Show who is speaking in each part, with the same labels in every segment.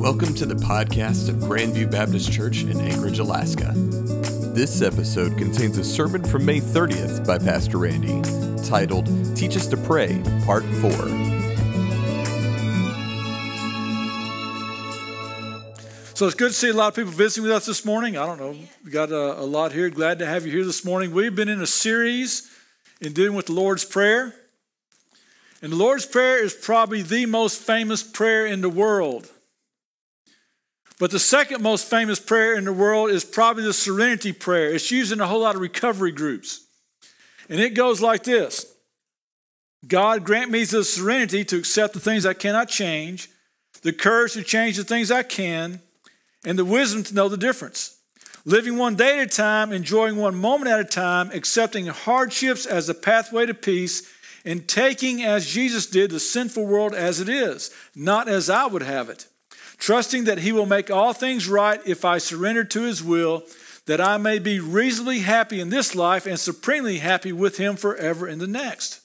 Speaker 1: Welcome to the podcast of Grandview Baptist Church in Anchorage, Alaska. This episode contains a sermon from May 30th by Pastor Randy titled Teach Us to Pray, Part 4.
Speaker 2: So it's good to see a lot of people visiting with us this morning. I don't know, we got a, a, lot here. Glad to have you here this morning. We've been in a series in dealing with the Lord's Prayer. And the Lord's Prayer is probably the most famous prayer in the world. But the second most famous prayer in the world is probably the Serenity Prayer. It's used in a whole lot of recovery groups. And it goes like this God grant me the serenity to accept the things I cannot change, the courage to change the things I can, and the wisdom to know the difference. Living one day at a time, enjoying one moment at a time, accepting hardships as a pathway to peace, and taking, as Jesus did, the sinful world as it is, not as I would have it trusting that He will make all things right if I surrender to His will, that I may be reasonably happy in this life and supremely happy with Him forever in the next.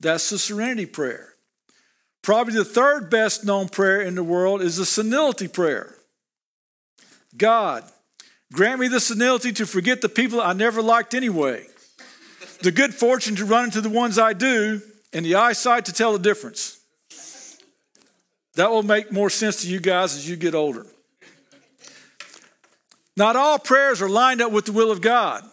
Speaker 2: That's the serenity prayer. Probably the third best known prayer in the world is the senility prayer. God, grant me the senility to forget the people I never liked anyway, the good fortune to run into the ones I do, and the eyesight to tell the difference. That will make more sense to you guys as you get older. Not all prayers are lined up with the will of God.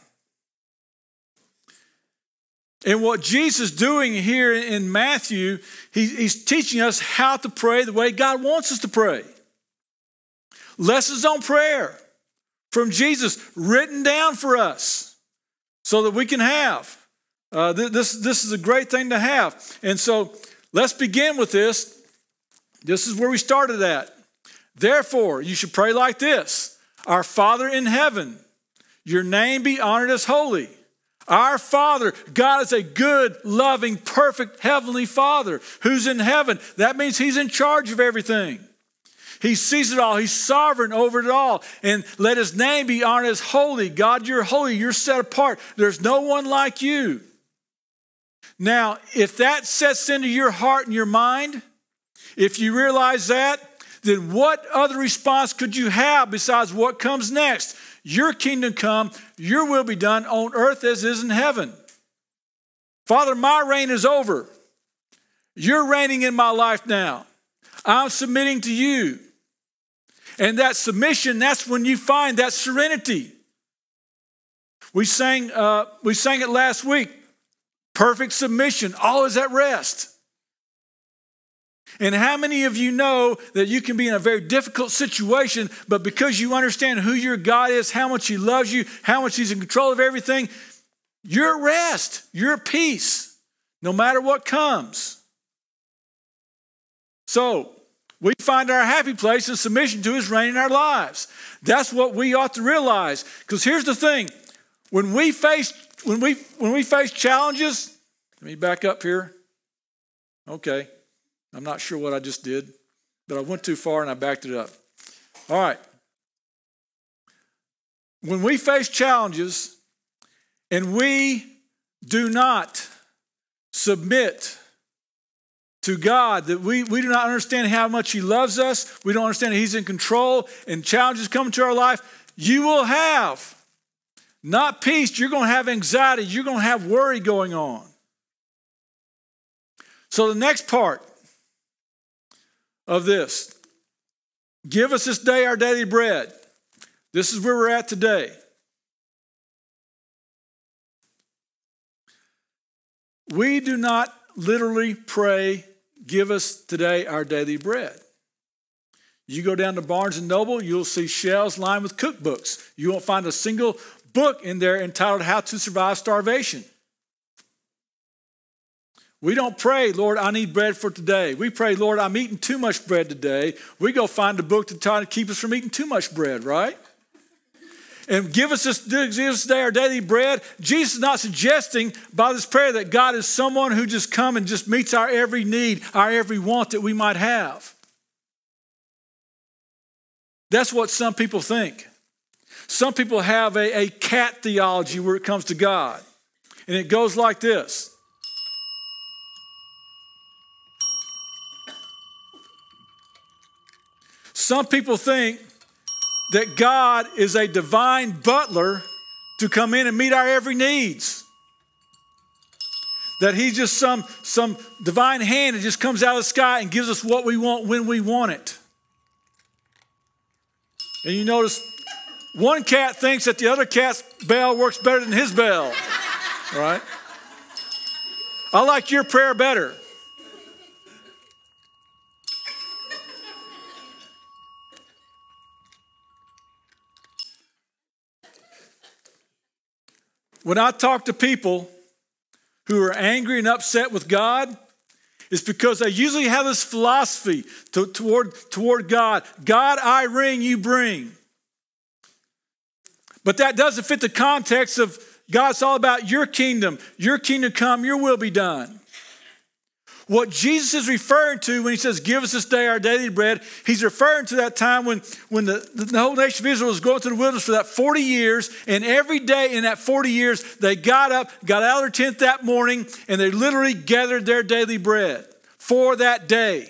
Speaker 2: And what Jesus is doing here in Matthew, he, he's teaching us how to pray the way God wants us to pray. Lessons on prayer from Jesus written down for us so that we can have. Uh, this, this is a great thing to have. And so let's begin with this. This is where we started at. Therefore, you should pray like this Our Father in heaven, your name be honored as holy. Our Father, God is a good, loving, perfect Heavenly Father who's in heaven. That means He's in charge of everything. He sees it all. He's sovereign over it all. And let His name be honored as holy. God, you're holy. You're set apart. There's no one like you. Now, if that sets into your heart and your mind, if you realize that, then what other response could you have besides what comes next? Your kingdom come, your will be done on earth as is in heaven. Father, my reign is over. You're reigning in my life now. I'm submitting to you. And that submission, that's when you find that serenity. We sang, uh, we sang it last week. Perfect submission, all is at rest. And how many of you know that you can be in a very difficult situation, but because you understand who your God is, how much He loves you, how much He's in control of everything, you're at rest, you're at peace, no matter what comes. So, we find our happy place in submission to His reign in our lives. That's what we ought to realize. Because here's the thing when we face when we when we face challenges, let me back up here. Okay. I'm not sure what I just did, but I went too far and I backed it up. All right. When we face challenges and we do not submit to God, that we, we do not understand how much He loves us, we don't understand that He's in control, and challenges come to our life, you will have not peace, you're going to have anxiety, you're going to have worry going on. So the next part, of this Give us this day our daily bread. This is where we're at today. We do not literally pray, Give us today our daily bread. You go down to Barnes and Noble, you'll see shelves lined with cookbooks. You won't find a single book in there entitled How to Survive Starvation. We don't pray, Lord, I need bread for today. We pray, Lord, I'm eating too much bread today. We go find a book to try to keep us from eating too much bread, right? And give us this, give us today our daily bread. Jesus is not suggesting by this prayer that God is someone who just come and just meets our every need, our every want that we might have. That's what some people think. Some people have a, a cat theology where it comes to God. And it goes like this some people think that God is a divine butler to come in and meet our every needs. That he's just some, some divine hand that just comes out of the sky and gives us what we want when we want it. And you notice one cat thinks that the other cat's bell works better than his bell, right? I like your prayer better. When I talk to people who are angry and upset with God, it's because they usually have this philosophy to, toward, toward God God, I ring, you bring. But that doesn't fit the context of God's all about your kingdom, your kingdom come, your will be done. What Jesus is referring to when he says, Give us this day our daily bread, he's referring to that time when, when the, the whole nation of Israel was going through the wilderness for that 40 years. And every day in that 40 years, they got up, got out of their tent that morning, and they literally gathered their daily bread for that day.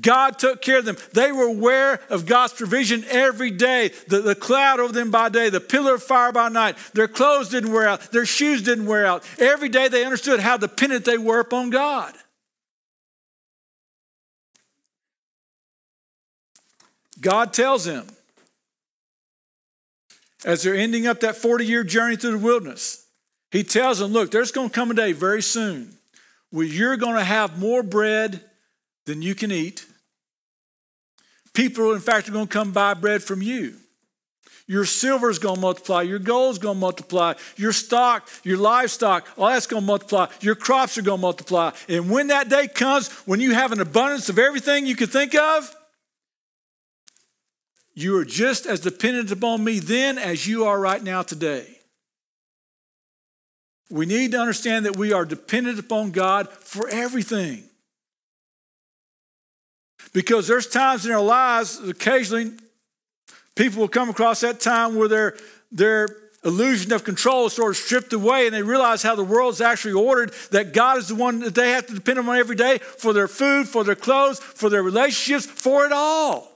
Speaker 2: God took care of them. They were aware of God's provision every day. The, the cloud over them by day, the pillar of fire by night. Their clothes didn't wear out, their shoes didn't wear out. Every day they understood how dependent they were upon God. God tells them as they're ending up that 40 year journey through the wilderness, He tells them, Look, there's going to come a day very soon where you're going to have more bread than you can eat. People, in fact, are going to come buy bread from you. Your silver is going to multiply. Your gold is going to multiply. Your stock, your livestock, all that's going to multiply. Your crops are going to multiply. And when that day comes, when you have an abundance of everything you can think of, you are just as dependent upon me then as you are right now today. We need to understand that we are dependent upon God for everything. Because there's times in our lives, occasionally, people will come across that time where their, their illusion of control is sort of stripped away and they realize how the world's actually ordered, that God is the one that they have to depend on every day for their food, for their clothes, for their relationships, for it all.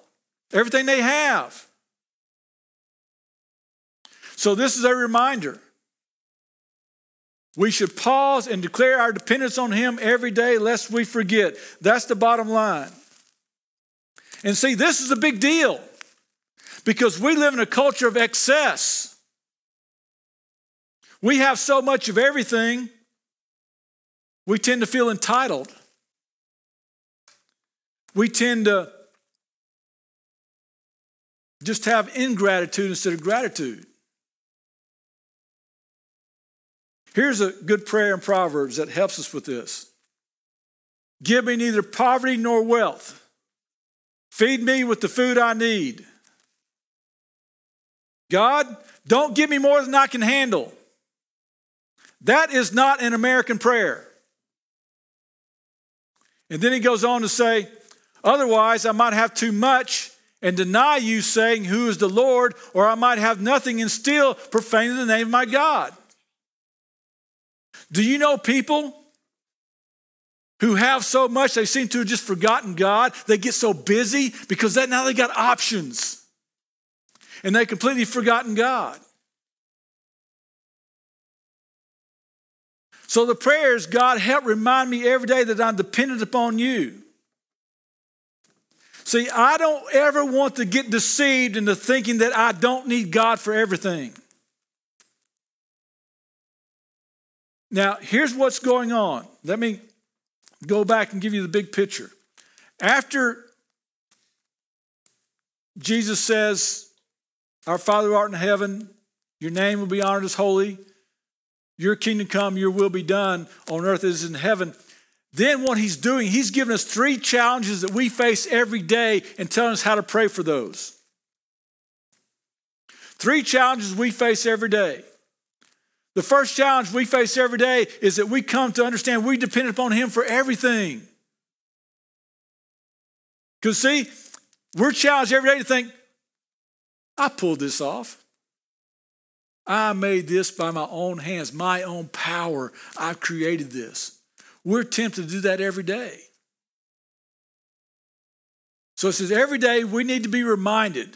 Speaker 2: Everything they have. So, this is a reminder. We should pause and declare our dependence on Him every day, lest we forget. That's the bottom line. And see, this is a big deal because we live in a culture of excess. We have so much of everything, we tend to feel entitled. We tend to just have ingratitude instead of gratitude. Here's a good prayer in Proverbs that helps us with this Give me neither poverty nor wealth Feed me with the food I need. God, don't give me more than I can handle. That is not an American prayer. And then he goes on to say, Otherwise, I might have too much and deny you, saying, Who is the Lord? Or I might have nothing and still profane the name of my God. Do you know people who have so much they seem to have just forgotten God. They get so busy because that now they got options. And they completely forgotten God. So the prayers, God help remind me every day that I'm dependent upon you. See, I don't ever want to get deceived into thinking that I don't need God for everything. Now, here's what's going on. Let me go back and give you the big picture. After Jesus says, Our Father who art in heaven, your name will be honored as holy, your kingdom come, your will be done on earth as in heaven. Then, what he's doing, he's giving us three challenges that we face every day and telling us how to pray for those. Three challenges we face every day. The first challenge we face every day is that we come to understand we depend upon Him for everything. Because, see, we're challenged every day to think, I pulled this off. I made this by my own hands, my own power. I've created this. We're tempted to do that every day. So it says every day we need to be reminded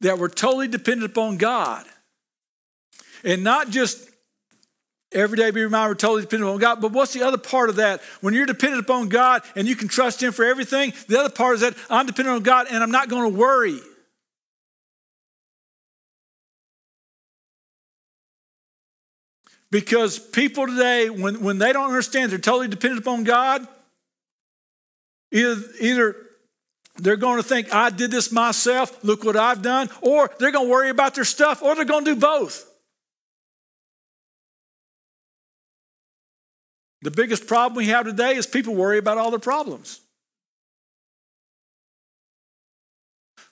Speaker 2: that we're totally dependent upon God. And not just every day be reminded we're totally dependent upon God, but what's the other part of that? When you're dependent upon God and you can trust Him for everything, the other part is that I'm dependent on God and I'm not going to worry. Because people today, when, when they don't understand they're totally dependent upon God, either, either they're going to think, I did this myself, look what I've done, or they're going to worry about their stuff, or they're going to do both. The biggest problem we have today is people worry about all their problems.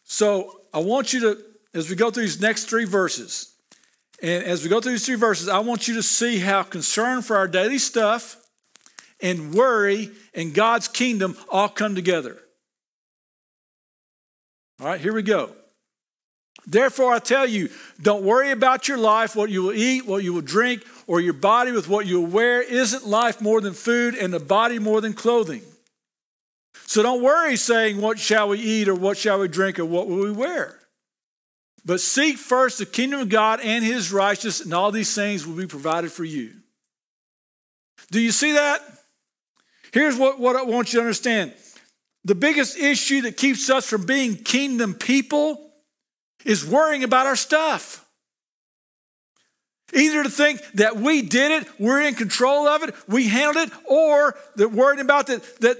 Speaker 2: So I want you to, as we go through these next three verses, and as we go through these three verses, I want you to see how concern for our daily stuff and worry and God's kingdom all come together. All right, here we go. Therefore, I tell you, don't worry about your life, what you will eat, what you will drink, or your body with what you will wear. Isn't life more than food and the body more than clothing? So don't worry saying, What shall we eat, or what shall we drink, or what will we wear? But seek first the kingdom of God and his righteousness, and all these things will be provided for you. Do you see that? Here's what, what I want you to understand the biggest issue that keeps us from being kingdom people is worrying about our stuff. Either to think that we did it, we're in control of it, we handled it, or that worrying about that, that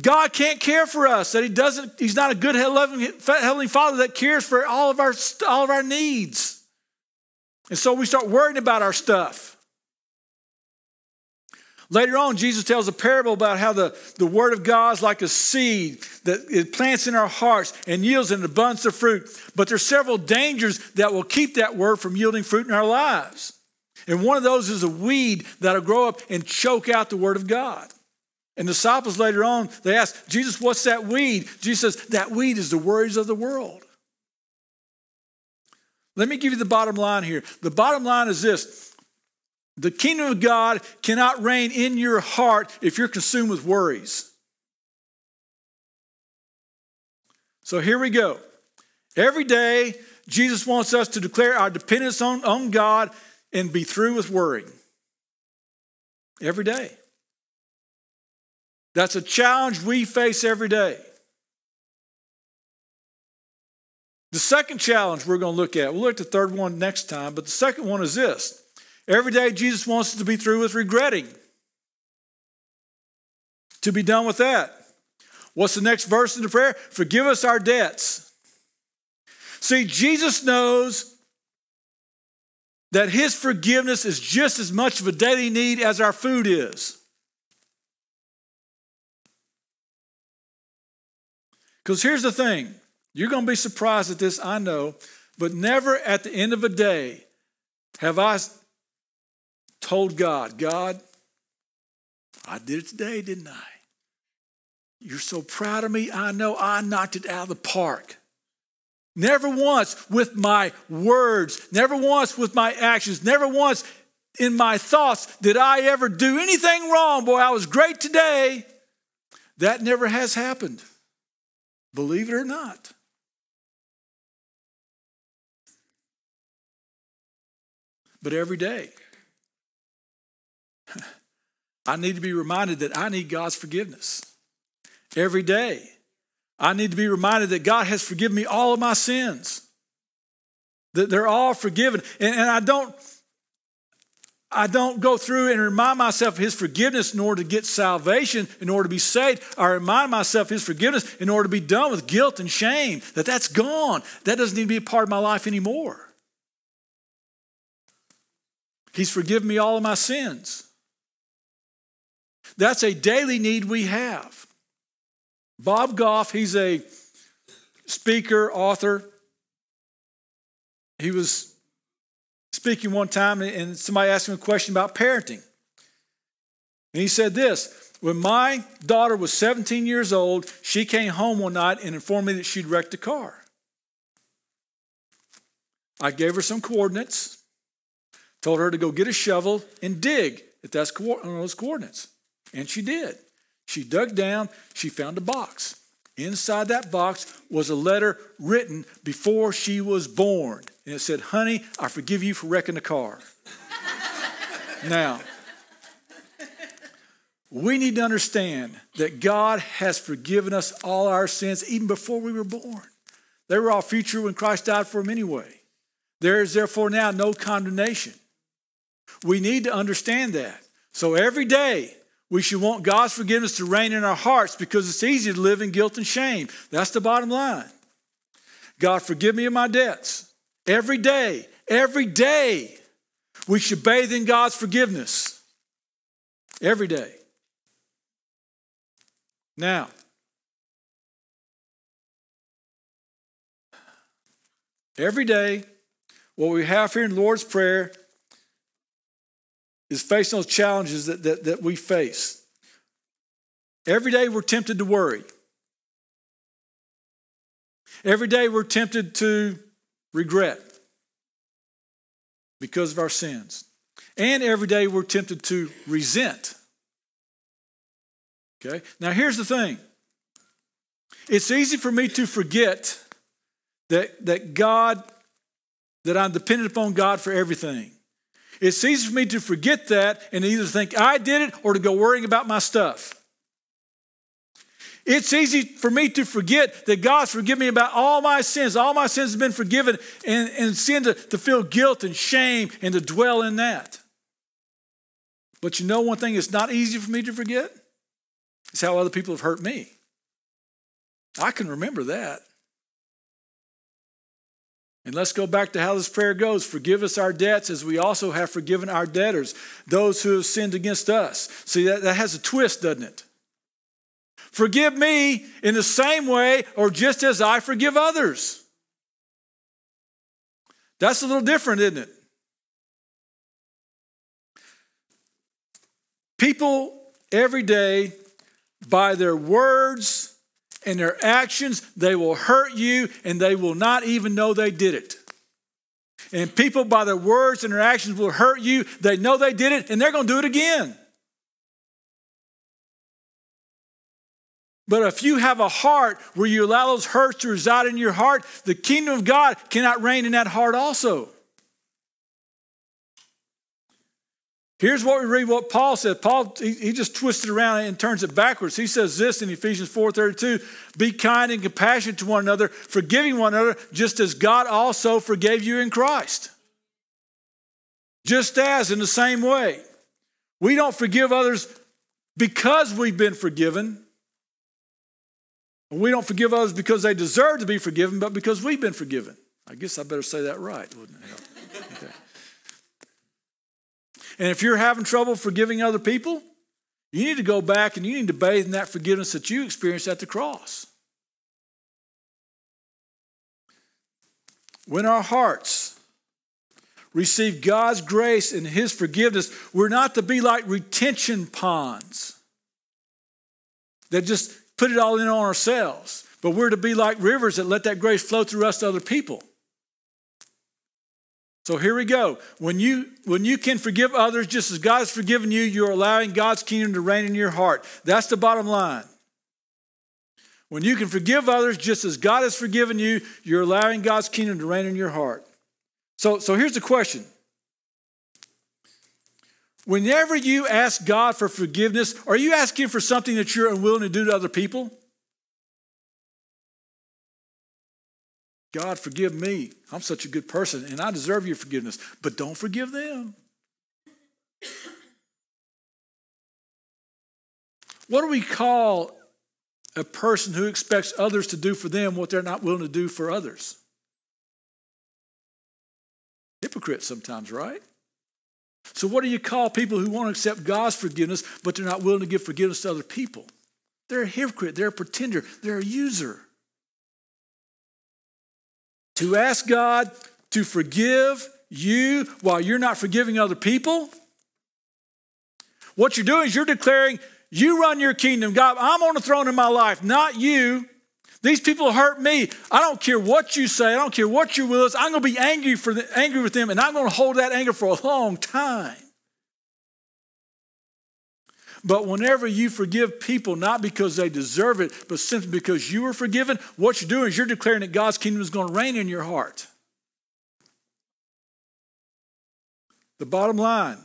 Speaker 2: God can't care for us, that He doesn't, He's not a good loving Heavenly Father that cares for all of our, all of our needs. And so we start worrying about our stuff. Later on, Jesus tells a parable about how the, the Word of God is like a seed that it plants in our hearts and yields an abundance of fruit. But there's several dangers that will keep that Word from yielding fruit in our lives. And one of those is a weed that'll grow up and choke out the Word of God. And the disciples later on, they ask, Jesus, what's that weed? Jesus says, that weed is the worries of the world. Let me give you the bottom line here. The bottom line is this the kingdom of God cannot reign in your heart if you're consumed with worries. So here we go. Every day, Jesus wants us to declare our dependence on, on God and be through with worrying. Every day. That's a challenge we face every day. The second challenge we're going to look at, we'll look at the third one next time, but the second one is this Every day, Jesus wants us to be through with regretting, to be done with that. What's the next verse in the prayer? Forgive us our debts. See, Jesus knows that his forgiveness is just as much of a daily need as our food is. Because here's the thing you're going to be surprised at this, I know, but never at the end of a day have I told God, God, I did it today, didn't I? You're so proud of me. I know I knocked it out of the park. Never once with my words, never once with my actions, never once in my thoughts did I ever do anything wrong. Boy, I was great today. That never has happened. Believe it or not. But every day, I need to be reminded that I need God's forgiveness every day. I need to be reminded that God has forgiven me all of my sins, that they're all forgiven. And, and I don't. I don't go through and remind myself of his forgiveness in order to get salvation, in order to be saved. I remind myself his forgiveness in order to be done with guilt and shame, that that's gone. That doesn't need to be a part of my life anymore. He's forgiven me all of my sins. That's a daily need we have. Bob Goff, he's a speaker, author. He was speaking one time, and somebody asked him a question about parenting. And he said this When my daughter was 17 years old, she came home one night and informed me that she'd wrecked a car. I gave her some coordinates, told her to go get a shovel and dig at those coordinates. And she did. She dug down, she found a box. Inside that box was a letter written before she was born. And it said, Honey, I forgive you for wrecking the car. now, we need to understand that God has forgiven us all our sins even before we were born. They were all future when Christ died for them anyway. There is therefore now no condemnation. We need to understand that. So every day, we should want God's forgiveness to reign in our hearts because it's easy to live in guilt and shame. That's the bottom line. God, forgive me of my debts. Every day, every day, we should bathe in God's forgiveness. Every day. Now, every day, what we have here in Lord's Prayer is facing those challenges that, that, that we face. Every day we're tempted to worry. Every day we're tempted to regret because of our sins. And every day we're tempted to resent. Okay? Now here's the thing. It's easy for me to forget that, that God, that I'm dependent upon God for everything. It's easy for me to forget that and either think I did it or to go worrying about my stuff. It's easy for me to forget that God's forgiven me about all my sins. All my sins have been forgiven, and, and sin to, to feel guilt and shame and to dwell in that. But you know one thing it's not easy for me to forget? It's how other people have hurt me. I can remember that. And let's go back to how this prayer goes. Forgive us our debts as we also have forgiven our debtors, those who have sinned against us. See, that, that has a twist, doesn't it? Forgive me in the same way or just as I forgive others. That's a little different, isn't it? People every day, by their words, and their actions, they will hurt you and they will not even know they did it. And people, by their words and their actions, will hurt you. They know they did it and they're going to do it again. But if you have a heart where you allow those hurts to reside in your heart, the kingdom of God cannot reign in that heart also. Here's what we read what Paul said. Paul, he, he, just twisted around and turns it backwards. He says this in Ephesians 4:32, be kind and compassionate to one another, forgiving one another, just as God also forgave you in Christ. Just as in the same way. We don't forgive others because we've been forgiven. We don't forgive others because they deserve to be forgiven, but because we've been forgiven. I guess I better say that right, wouldn't it? Okay. And if you're having trouble forgiving other people, you need to go back and you need to bathe in that forgiveness that you experienced at the cross. When our hearts receive God's grace and His forgiveness, we're not to be like retention ponds that just put it all in on ourselves, but we're to be like rivers that let that grace flow through us to other people. So here we go. When you when you can forgive others just as God has forgiven you, you're allowing God's kingdom to reign in your heart. That's the bottom line. When you can forgive others just as God has forgiven you, you're allowing God's kingdom to reign in your heart. So so here's the question. Whenever you ask God for forgiveness, are you asking for something that you're unwilling to do to other people? God, forgive me. I'm such a good person and I deserve your forgiveness, but don't forgive them. What do we call a person who expects others to do for them what they're not willing to do for others? Hypocrite sometimes, right? So, what do you call people who want to accept God's forgiveness, but they're not willing to give forgiveness to other people? They're a hypocrite, they're a pretender, they're a user to ask God to forgive you while you're not forgiving other people, what you're doing is you're declaring, you run your kingdom. God, I'm on the throne in my life, not you. These people hurt me. I don't care what you say. I don't care what your will is. I'm going to be angry for the, angry with them, and I'm going to hold that anger for a long time. But whenever you forgive people, not because they deserve it, but simply because you were forgiven, what you're doing is you're declaring that God's kingdom is going to reign in your heart. The bottom line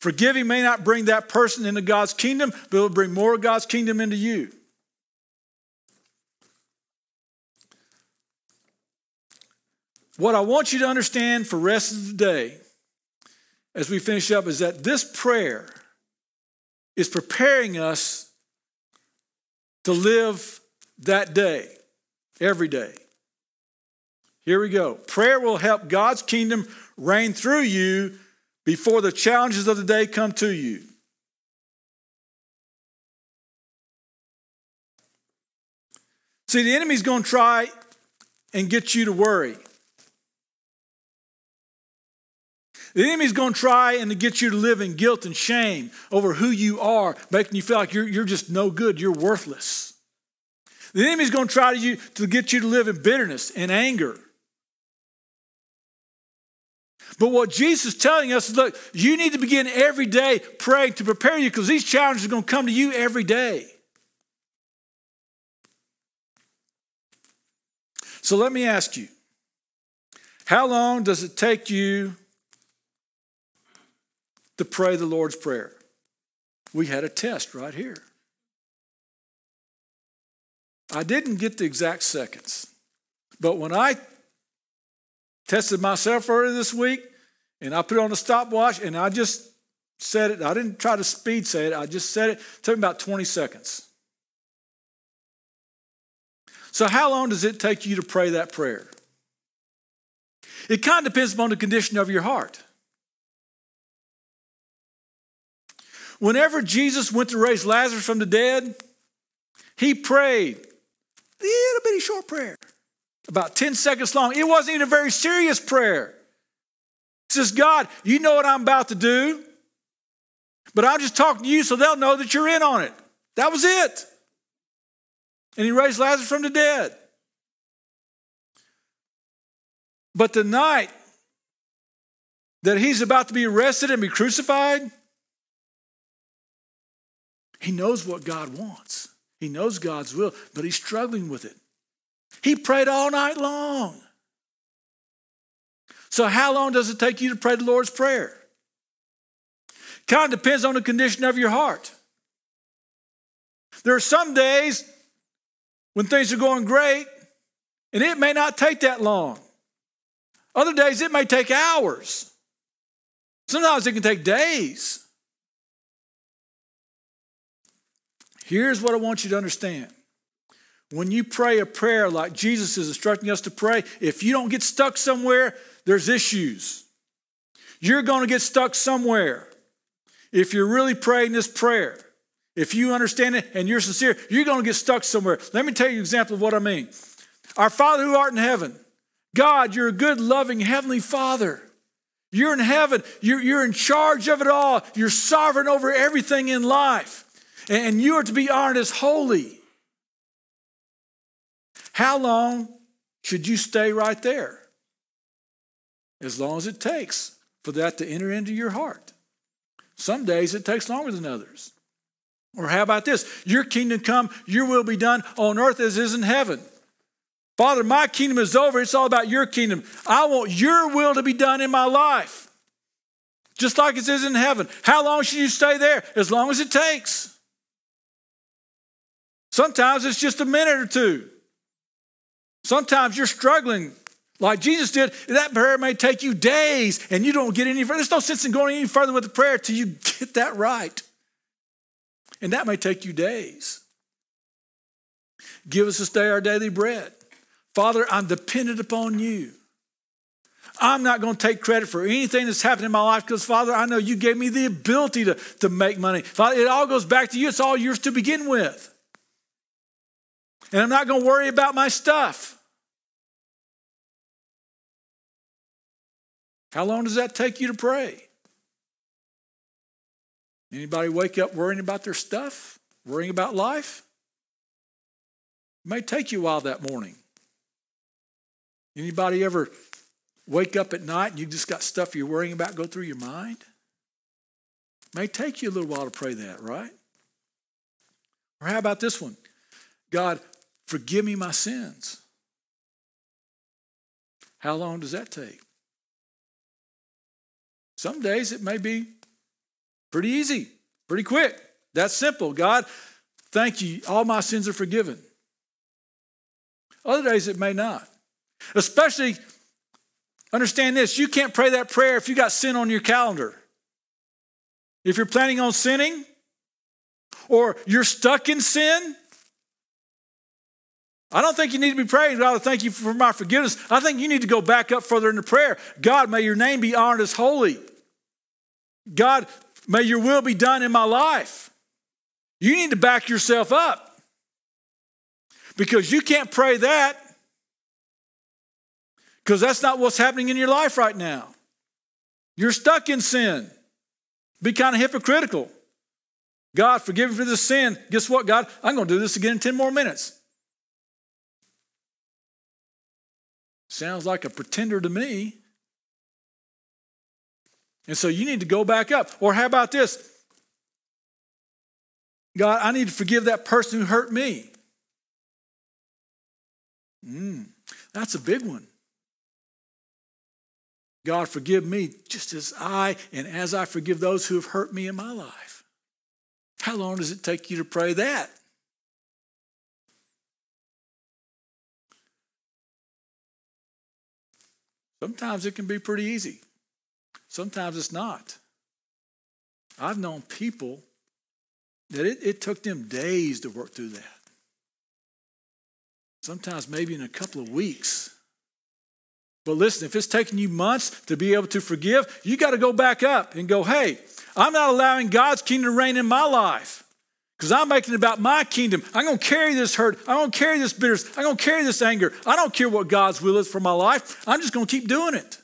Speaker 2: forgiving may not bring that person into God's kingdom, but it will bring more of God's kingdom into you. What I want you to understand for rest of the day as we finish up is that this prayer is preparing us to live that day, every day. Here we go. Prayer will help God's kingdom reign through you before the challenges of the day come to you. See, the enemy's going to try and get you to worry. The enemy's going to try and to get you to live in guilt and shame over who you are, making you feel like you're, you're just no good, you're worthless. The enemy's going to try to, you, to get you to live in bitterness and anger. But what Jesus is telling us is look, you need to begin every day praying to prepare you because these challenges are going to come to you every day. So let me ask you how long does it take you to pray the Lord's Prayer. We had a test right here. I didn't get the exact seconds, but when I tested myself earlier this week and I put on a stopwatch and I just said it, I didn't try to speed say it, I just said it, it took me about 20 seconds. So, how long does it take you to pray that prayer? It kind of depends upon the condition of your heart. Whenever Jesus went to raise Lazarus from the dead, he prayed a little bitty short prayer, about 10 seconds long. It wasn't even a very serious prayer. He says, God, you know what I'm about to do, but I'm just talking to you so they'll know that you're in on it. That was it. And he raised Lazarus from the dead. But the night that he's about to be arrested and be crucified, he knows what God wants, he knows God's will, but he's struggling with it. He prayed all night long. So, how long does it take you to pray the Lord's Prayer? Kind of depends on the condition of your heart. There are some days when things are going great, and it may not take that long. Other days, it may take hours. Sometimes it can take days. Here's what I want you to understand. When you pray a prayer like Jesus is instructing us to pray, if you don't get stuck somewhere, there's issues. You're going to get stuck somewhere. If you're really praying this prayer, if you understand it and you're sincere, you're going to get stuck somewhere. Let me tell you an example of what I mean. Our Father who art in heaven, God, you're a good, loving, heavenly Father. You're in heaven. You're, you're in charge of it all. You're sovereign over everything in life and you are to be honored as holy. How long should you stay right there? As long as it takes for that to enter into your heart. Some days it takes longer than others. Or how about this? Your kingdom come, your will be done on earth as is in heaven. Father, my kingdom is over. It's all about your kingdom. I want your will to be done in my life, just like it is in heaven. How long should you stay there? As long as it takes. Sometimes it's just a minute or two. Sometimes you're struggling like Jesus did. That prayer may take you days and you don't get any further. There's no sense in going any further with the prayer till you get that right. And that may take you days. Give us this day our daily bread. Father, I'm dependent upon you. I'm not going to take credit for anything that's happened in my life because, Father, I know you gave me the ability to, to make money. Father, it all goes back to you. It's all yours to begin with and I'm not going to worry about my stuff. How long does that take you to pray? Anybody wake up worrying about their stuff? Worrying about life? It may take you a while that morning. Anybody ever wake up at night and you just got stuff you're worrying about go through your mind? May take you a little while to pray that, right? Or how about this one? God, forgive me my sins. How long does that take? Some days it may be pretty easy, pretty quick. That's simple. God, thank you. All my sins are forgiven. Other days it may not. Especially, understand this you can't pray that prayer if you got sin on your calendar. If you're planning on sinning, or you're stuck in sin, I don't think you need to be praying, God, I thank you for my forgiveness. I think you need to go back up further into prayer. God, may your name be honored as holy. God, may your will be done in my life. You need to back yourself up because you can't pray that because that's not what's happening in your life right now. You're stuck in sin. Be kind of hypocritical. God, forgive me for this sin. Guess what, God? I'm going to do this again in 10 more minutes. Sounds like a pretender to me. And so you need to go back up. Or how about this? God, I need to forgive that person who hurt me. Mm, that's a big one. God, forgive me just as I and as I forgive those who have hurt me in my life. How long does it take you to pray that? Sometimes it can be pretty easy. Sometimes it's not. I've known people that it, it took them days to work through that. Sometimes maybe in a couple of weeks. But listen, if it's taking you months to be able to forgive, you got to go back up and go, hey, I'm not allowing God's kingdom to reign in my life because I'm making it about my kingdom. I'm going to carry this hurt. I'm going to carry this bitterness. I'm going to carry this anger. I don't care what God's will is for my life. I'm just going to keep doing it.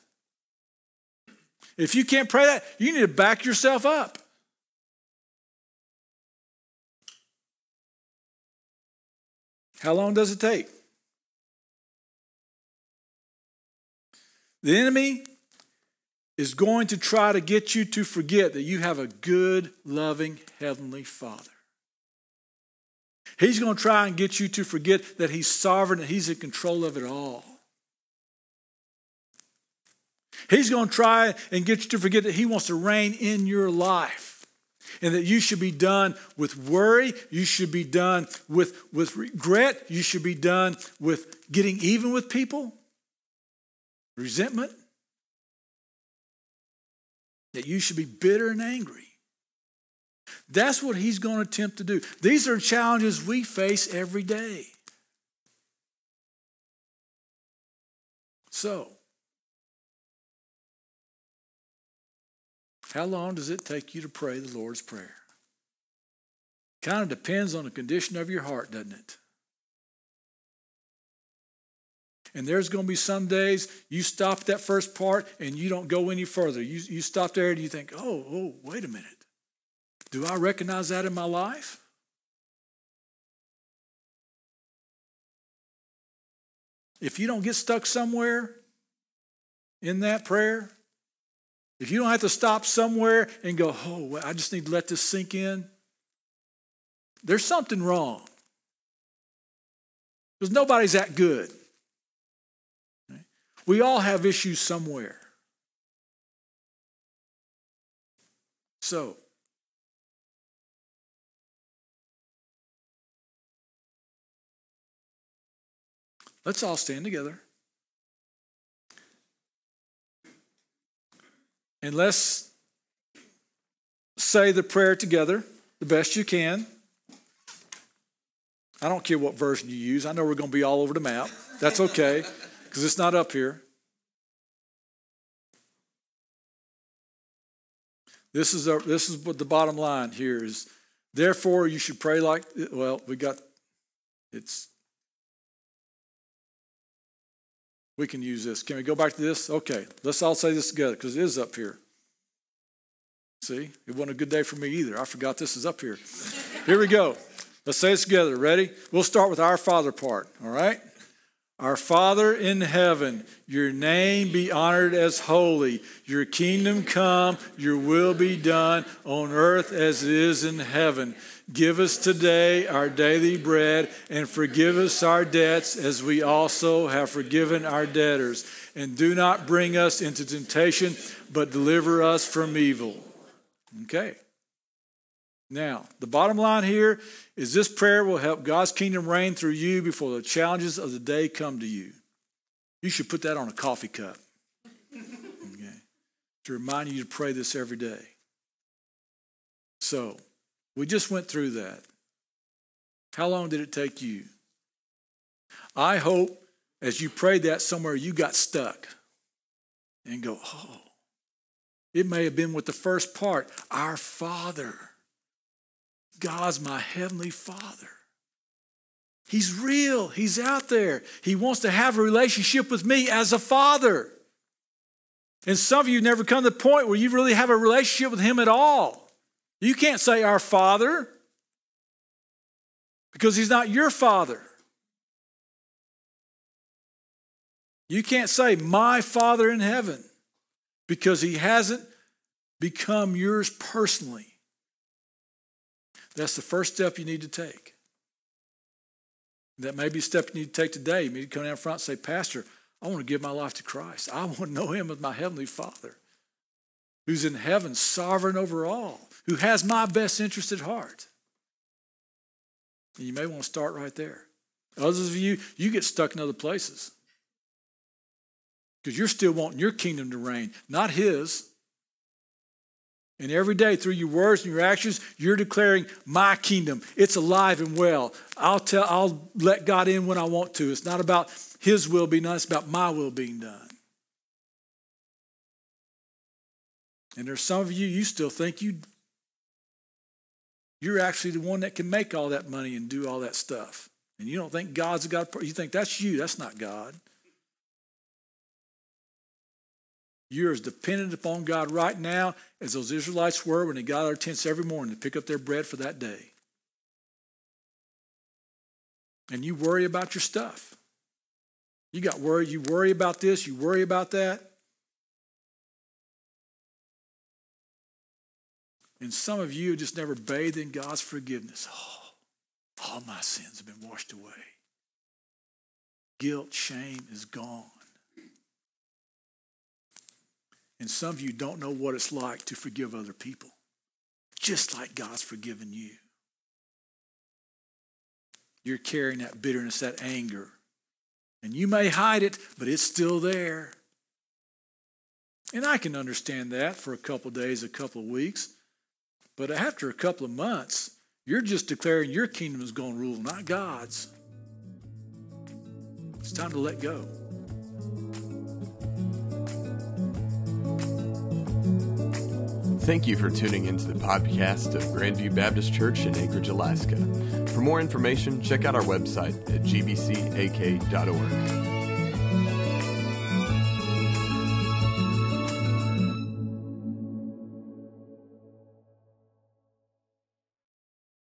Speaker 2: If you can't pray that, you need to back yourself up. How long does it take? The enemy is going to try to get you to forget that you have a good, loving Heavenly Father. He's going to try and get you to forget that He's sovereign and He's in control of it all. He's going to try and get you to forget that He wants to reign in your life and that you should be done with worry, you should be done with, with regret, you should be done with getting even with people, resentment, that you should be bitter and angry. That's what he's going to attempt to do. These are challenges we face every day. So, how long does it take you to pray the Lord's Prayer? Kind of depends on the condition of your heart, doesn't it? And there's going to be some days you stop that first part and you don't go any further. You, you stop there and you think, oh, oh, wait a minute. Do I recognize that in my life? If you don't get stuck somewhere in that prayer, if you don't have to stop somewhere and go, oh, I just need to let this sink in, there's something wrong. Because nobody's that good. We all have issues somewhere. So, Let's all stand together. And let's say the prayer together the best you can. I don't care what version you use. I know we're going to be all over the map. That's okay, because it's not up here. This is, our, this is what the bottom line here is. Therefore, you should pray like, well, we got, it's We can use this. Can we go back to this? Okay, let's all say this together because it is up here. See, it wasn't a good day for me either. I forgot this is up here. Here we go. Let's say this together. Ready? We'll start with our Father part, all right? Our Father in heaven, your name be honored as holy. Your kingdom come, your will be done on earth as it is in heaven. Give us today our daily bread and forgive us our debts as we also have forgiven our debtors. And do not bring us into temptation, but deliver us from evil. Okay. Now, the bottom line here is this prayer will help God's kingdom reign through you before the challenges of the day come to you. You should put that on a coffee cup. Okay. To remind you to pray this every day. So, we just went through that. How long did it take you? I hope as you prayed that somewhere you got stuck and go, oh, it may have been with the first part, our Father. God's my heavenly Father. He's real. He's out there. He wants to have a relationship with me as a father. And some of you never come to the point where you really have a relationship with Him at all. You can't say our Father because He's not your Father. You can't say my Father in heaven because He hasn't become yours personally. That's the first step you need to take. That may be a step you need to take today. You need to come down front and say, Pastor, I want to give my life to Christ. I want to know him as my heavenly Father, who's in heaven, sovereign over all, who has my best interest at heart. And you may want to start right there. Others of you, you get stuck in other places because you're still wanting your kingdom to reign, not his. And every day, through your words and your actions, you're declaring my kingdom. It's alive and well. I'll tell, I'll let God in when I want to. It's not about his will being done, it's about my will being done. And there's some of you, you still think you you're actually the one that can make all that money and do all that stuff. And you don't think God's a God. You think that's you, that's not God. You're as dependent upon God right now as those Israelites were when they got out of their tents every morning to pick up their bread for that day. And you worry about your stuff. You got worried, you worry about this, you worry about that. And some of you just never bathed in God's forgiveness. Oh, all my sins have been washed away. Guilt, shame is gone. And some of you don't know what it's like to forgive other people, just like God's forgiven you. You're carrying that bitterness, that anger. And you may hide it, but it's still there. And I can understand that for a couple days, a couple of weeks. But after a couple of months, you're just declaring your kingdom is going to rule, not God's. It's time to let go.
Speaker 1: Thank you for tuning into the podcast of Grandview Baptist Church in Anchorage, Alaska. For more information, check out our website at gbcak.org.